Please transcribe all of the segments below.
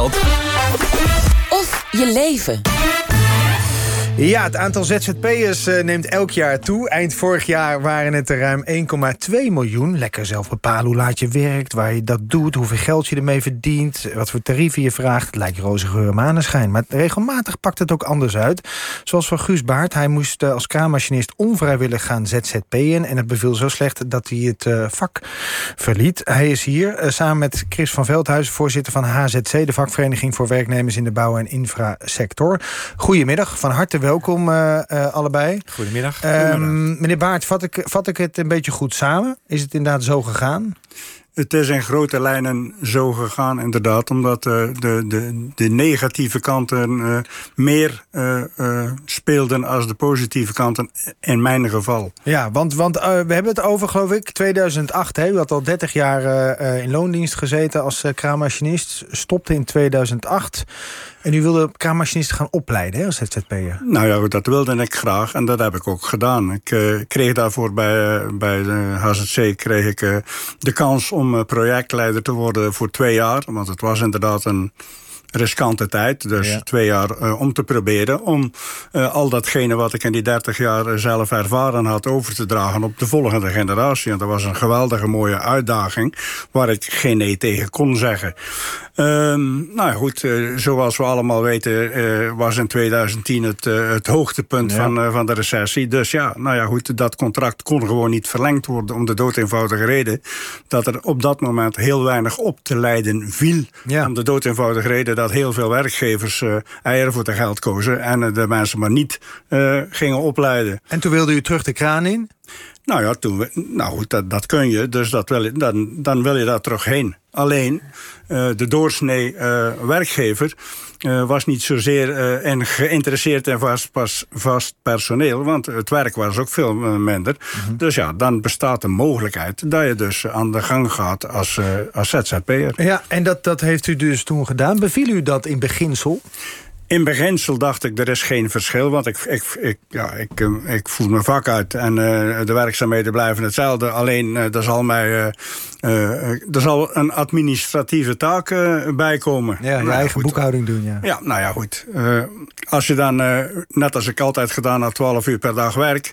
of je leven. Ja, het aantal ZZP'ers uh, neemt elk jaar toe. Eind vorig jaar waren het er ruim 1,2 miljoen. Lekker zelf bepalen hoe laat je werkt, waar je dat doet... hoeveel geld je ermee verdient, wat voor tarieven je vraagt. Het lijkt roze geur maneschijn. Maar regelmatig pakt het ook anders uit. Zoals voor Guus Baart. Hij moest uh, als kraammachinist onvrijwillig gaan ZZP'en... en het beviel zo slecht dat hij het uh, vak verliet. Hij is hier samen met Chris van Veldhuizen... voorzitter van HZC, de vakvereniging voor werknemers... in de bouw- en infrasector. Goedemiddag, van harte welkom uh, uh, allebei. Goedemiddag. Um, meneer Baart, vat ik, vat ik het een beetje goed samen? Is het inderdaad zo gegaan? Het is in grote lijnen zo gegaan, inderdaad. Omdat uh, de, de, de negatieve kanten uh, meer uh, speelden als de positieve kanten, in mijn geval. Ja, want, want we hebben het over, geloof ik, 2008. Hè? U had al 30 jaar in loondienst gezeten als kraammachinist. Stopte in 2008. En u wilde kraammachinisten gaan opleiden hè, als ZZP'er? Nou ja, dat wilde ik graag en dat heb ik ook gedaan. Ik kreeg daarvoor bij, bij de HZC kreeg ik, de kans om projectleider te worden voor twee jaar. Want het was inderdaad een riskante tijd. Dus ja. twee jaar uh, om te proberen om uh, al datgene wat ik in die 30 jaar zelf ervaren had over te dragen op de volgende generatie. En dat was een geweldige mooie uitdaging waar ik geen nee tegen kon zeggen. Um, nou ja, goed, uh, zoals we allemaal weten was in 2010 het, het hoogtepunt ja. van, van de recessie. Dus ja, nou ja, goed, dat contract kon gewoon niet verlengd worden om de doodeenvoudige reden dat er op dat moment heel weinig op te leiden viel. Ja. Om de doodeenvoudige reden dat heel veel werkgevers eieren voor te geld kozen en de mensen maar niet gingen opleiden. En toen wilde u terug de kraan in? Nou ja, toen, nou goed, dat, dat kun je, dus dat wil, dan, dan wil je daar terug heen. Alleen, de doorsnee werkgever uh, was niet zozeer en geïnteresseerd in vast, pas, vast personeel, want het werk was ook veel minder. Mm -hmm. Dus ja, dan bestaat de mogelijkheid dat je dus aan de gang gaat als, als ZZP'er. Ja, en dat, dat heeft u dus toen gedaan. Beviel u dat in beginsel? In beginsel dacht ik, er is geen verschil. Want ik, ik, ik, ja, ik, ik voer mijn vak uit en uh, de werkzaamheden blijven hetzelfde. Alleen, uh, er, zal mij, uh, er zal een administratieve taak bij komen. Ja, je nou, eigen goed. boekhouding doen, ja. Ja, nou ja, goed. als je dan, net als ik altijd gedaan had, 12 uur per dag werk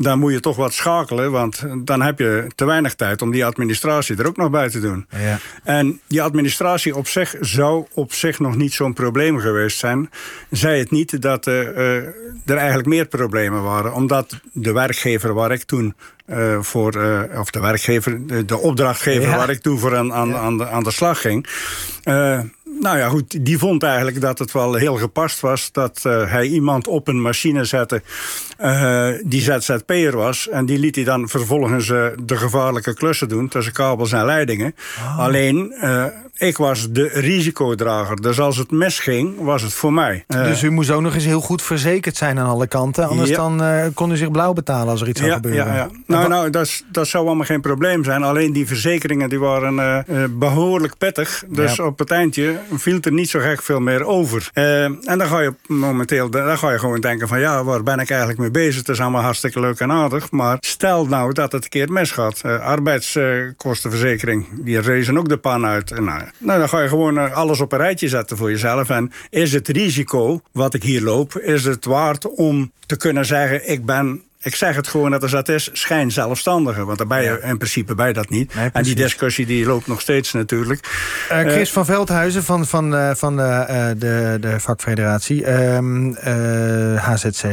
dan moet je toch wat schakelen, want dan heb je te weinig tijd om die administratie er ook nog bij te doen. Ja. En die administratie op zich zou op zich nog niet zo'n probleem geweest zijn. Zij het niet dat uh, uh, er eigenlijk meer problemen waren, omdat de werkgever waar ik toen uh, voor, uh, of de werkgever, de, de opdrachtgever ja. waar ik toen voor aan, aan, aan, de, aan de slag ging. Nou ja, goed, die vond eigenlijk dat het wel heel gepast was dat uh, hij iemand op een machine zette uh, die ZZP'er was. En die liet hij dan vervolgens uh, de gevaarlijke klussen doen tussen kabels en leidingen. Oh. Alleen, ik was de risicodrager. Dus als het misging, was het voor mij. dus u moest ook nog eens heel goed verzekerd zijn aan alle kanten. Anders ja. dan kon u zich blauw betalen als er iets ja, zou gebeuren. Ja, ja. Nou, nou dat, dat zou allemaal geen probleem zijn. Alleen die verzekeringen die waren behoorlijk pittig. Dus ja. op het eindje viel er niet zo gek veel meer over. Uh, en dan ga je momenteel dan ga je gewoon denken van... ja, waar ben ik eigenlijk mee bezig? Het is allemaal hartstikke leuk en aardig. Maar stel nou dat het een keer misgaat. Uh, arbeidskostenverzekering, die rezen ook de pan uit. En, nou, dan ga je gewoon alles op een rijtje zetten voor jezelf. En is het risico wat ik hier loop... is het waard om te kunnen zeggen... ik ben ik zeg het gewoon dat het is, schijn zelfstandigen. Want daarbij ja. in principe bij dat niet. Nee, en die discussie die loopt nog steeds natuurlijk. Uh, Chris uh, van Veldhuizen van, van, uh, van de, de, de vakfederatie HZC.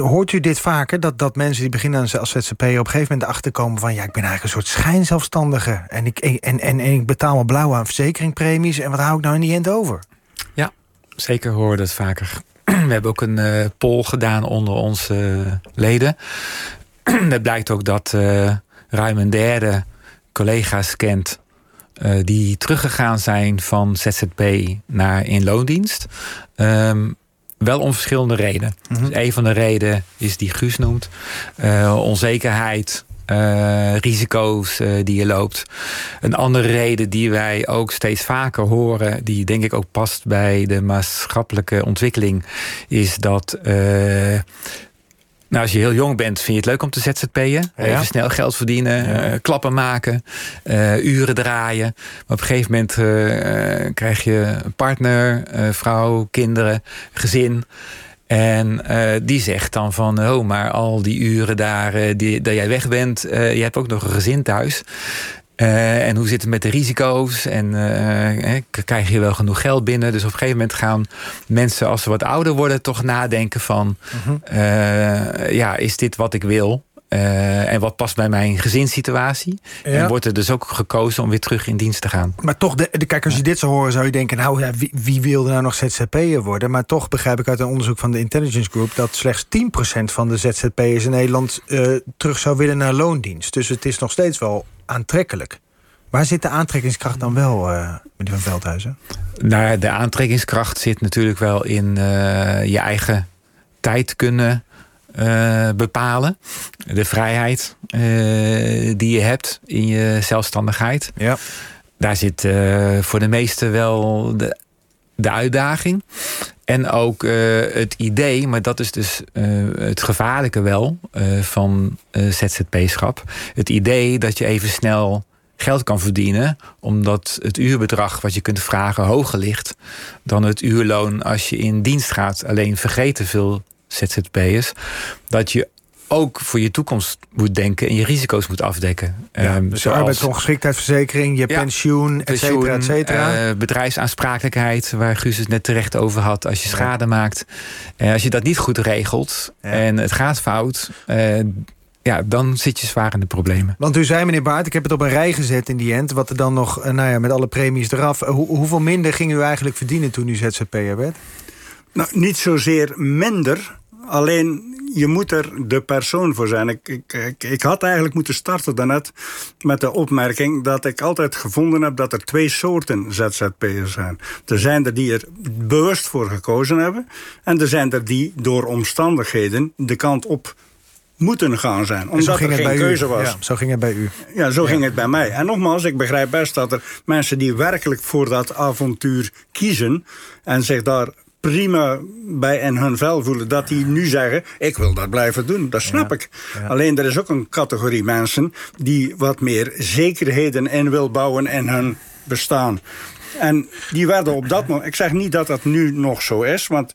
Hoort u dit vaker? Dat, dat mensen die beginnen als ZZP'er op een gegeven moment achterkomen van... ja, ik ben eigenlijk een soort schijnzelfstandige. En ik, en, en, en ik betaal me blauw aan verzekeringpremies. En wat hou ik nou in die end over? Ja, zeker hoor dat vaker. We hebben ook een uh, poll gedaan onder onze uh, leden. Het blijkt ook dat uh, ruim een derde collega's kent die teruggegaan zijn van ZZP naar inloondienst. Um, wel om verschillende redenen. Mm -hmm. dus een van de redenen is die Guus noemt. onzekerheid, uh, risico's uh, die je loopt. Een andere reden die wij ook steeds vaker horen, die denk ik ook past bij de maatschappelijke ontwikkeling, is dat uh, Nou, als je heel jong bent, vind je het leuk om te ZZP'en. Ja. Even snel geld verdienen, eh, klappen maken, eh, uren draaien. Maar op een gegeven moment eh, eh, krijg je een partner, eh, vrouw, kinderen, gezin. En eh, die zegt dan van, oh, maar al die uren daar eh, die, dat jij weg bent, eh, je hebt ook nog een gezin thuis. En hoe zit het met de risico's? En eh, krijg je wel genoeg geld binnen? Dus op een gegeven moment gaan mensen, als ze wat ouder worden, toch nadenken van: eh, ja, is dit wat ik wil? Eh, en wat past bij mijn gezinssituatie? Ja. En wordt er dus ook gekozen om weer terug in dienst te gaan. Maar toch, de, de, kijk, als je dit zou horen, zou je denken... nou, ja, wie, wie wilde nou nog ZZP'er worden? Maar toch begrijp ik uit een onderzoek van de Intelligence Group... dat slechts 10% van de ZZP'ers in Nederland eh, terug zou willen naar loondienst. Dus het is nog steeds wel aantrekkelijk. Waar zit de aantrekkingskracht dan wel, eh meneer Van Veldhuizen? Nou, de aantrekkingskracht zit natuurlijk wel in je eigen tijd kunnen eh, bepalen. De vrijheid eh, die je hebt in je zelfstandigheid. Ja. Daar zit eh, voor de meesten wel de, de uitdaging. En ook het idee, maar dat is dus het gevaarlijke wel van ZZP-schap. Het idee dat je even snel geld kan verdienen, omdat het uurbedrag wat je kunt vragen hoger ligt dan het uurloon als je in dienst gaat. Alleen vergeten veel ZZP'ers dat je ook voor je toekomst moet denken en je risico's moet afdekken. Ja, Ehm, dus arbeidsongeschiktheidsverzekering, je Ja, pensioen, et cetera, et cetera. eh, bedrijfsaansprakelijkheid, waar Guus het net terecht over had. Als je schade maakt. En als je dat niet goed regelt Ja. en het gaat fout, eh, ja, dan zit je zwaar in de problemen. Want u zei, meneer Baart, ik heb het op een rij gezet in die end... wat er dan nog, eh, nou ja, met alle premies eraf... eh, hoe- hoeveel minder ging u eigenlijk verdienen toen u ZZP'er werd? Nou, niet zozeer minder. Alleen je moet er de persoon voor zijn. Ik, ik, ik, ik had eigenlijk moeten starten daarnet met de opmerking dat ik altijd gevonden heb dat er twee soorten ZZP'ers zijn. Er zijn er die er bewust voor gekozen hebben. En er zijn er die door omstandigheden de kant op moeten gaan zijn. Omdat er geen bij keuze u. was. Ja, zo ging het bij u. Ja, zo ging het bij mij. En nogmaals, ik begrijp best dat er mensen die werkelijk voor dat avontuur kiezen en zich daar prima bij in hun vel voelen, dat die nu zeggen: Ik wil dat blijven doen. Dat snap ik. ja. Alleen er is ook een categorie mensen die wat meer zekerheden in wil bouwen in hun bestaan. En die werden op dat moment. Ik zeg niet dat dat nu nog zo is, want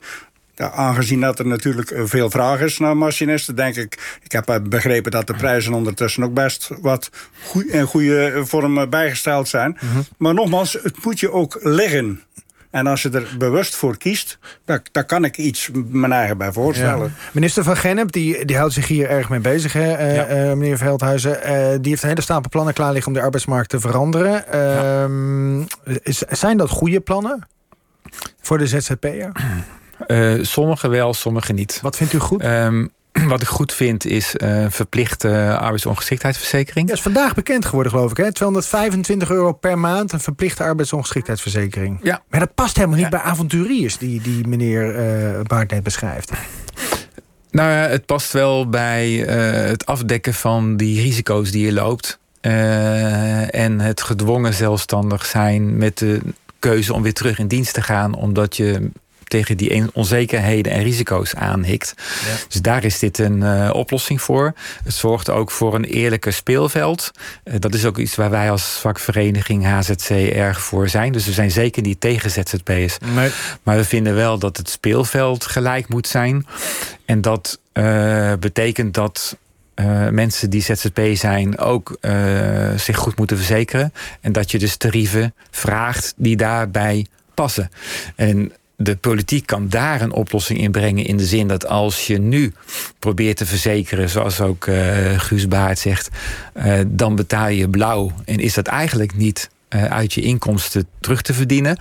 ja, aangezien dat er natuurlijk eh, veel vraag is naar machinisten, denk ik. Ik heb eh, begrepen dat de prijzen ondertussen ook best wat goe- in goede vorm eh, bijgesteld zijn. Maar nogmaals, het moet je ook liggen. En als je er bewust voor kiest, daar, daar kan ik iets mijn eigen bij voorstellen. Minister van Gennep, die, die houdt zich hier erg mee bezig, hè, eh, Ja. eh, meneer Veldhuizen. Eh, die heeft een hele stapel plannen klaar liggen om de arbeidsmarkt te veranderen. Ehm, is- zijn dat goede plannen voor de ZZP'er? Eh sommige wel, sommige niet. Wat vindt u goed? Ehm, wat ik goed vind is eh, verplichte arbeidsongeschiktheidsverzekering. Ja, is vandaag bekend geworden, geloof ik. Hè? 225 euro per maand, een verplichte arbeidsongeschiktheidsverzekering. Ja. Maar dat past helemaal niet Ja. bij avonturiers, die, die meneer eh Baart net beschrijft. Nou ja, het past wel bij eh, het afdekken van die risico's die je loopt. Eh, en het gedwongen zelfstandig zijn met de keuze om weer terug in dienst te gaan, omdat je tegen die onzekerheden en risico's aanhikt. Ja. Dus daar is dit een eh, oplossing voor. Het zorgt ook voor een eerlijker speelveld. Eh, dat is ook iets waar wij als vakvereniging HZC erg voor zijn. Dus we zijn zeker niet tegen ZZP'ers. Nee. Maar we vinden wel dat het speelveld gelijk moet zijn. En dat eh, betekent dat mensen die ZZP zijn ook zich goed moeten verzekeren. En dat je dus tarieven vraagt die daarbij passen. En de politiek kan daar een oplossing in brengen. In de zin dat als je nu probeert te verzekeren, zoals ook eh Guus Baart zegt, eh, dan betaal je blauw. En is dat eigenlijk niet eh, uit je inkomsten terug te verdienen.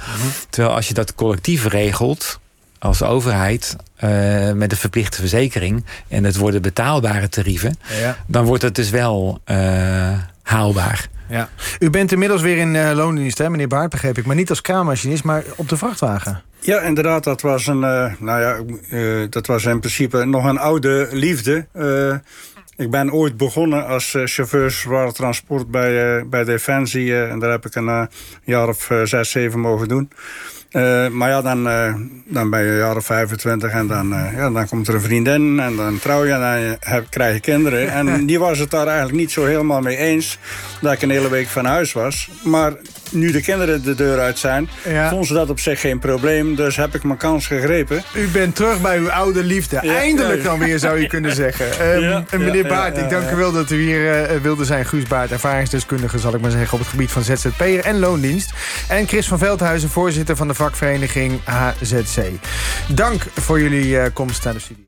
Terwijl als je dat collectief regelt als overheid met een verplichte verzekering en het worden betaalbare tarieven, Ja. dan wordt het dus wel haalbaar. Ja. U bent inmiddels weer in loondienst, hè, meneer Baart, begreep ik. Maar niet als kraammachinist, maar op de vrachtwagen. Ja, inderdaad, dat was een. eh, nou ja, eh, dat was in principe nog een oude liefde. Eh, ik ben ooit begonnen als eh, chauffeur zware transport bij, eh, bij Defensie. eh, en daar heb ik een jaar of zes, zeven mogen doen. Uh, maar ja, dan, uh, dan ben je een jaar of 25 en dan, uh, ja, dan komt er een vriendin en dan trouw je en dan heb, krijg je kinderen. En die was het daar eigenlijk niet zo helemaal mee eens dat ik een hele week van huis was. Maar nu de kinderen de deur uit zijn, ja. vonden ze dat op zich geen probleem. Dus heb ik mijn kans gegrepen. U bent terug bij uw oude liefde. Eindelijk dan weer, zou je kunnen zeggen. Um, meneer Baart, ik dank u wel dat u hier uh, wilde zijn. Guus Baart, ervaringsdeskundige, zal ik maar zeggen... op het gebied van ZZP'er en loondienst. En Chris van Veldhuizen, voorzitter van de vakvereniging HZC. Dank voor jullie uh, komst naar de studie.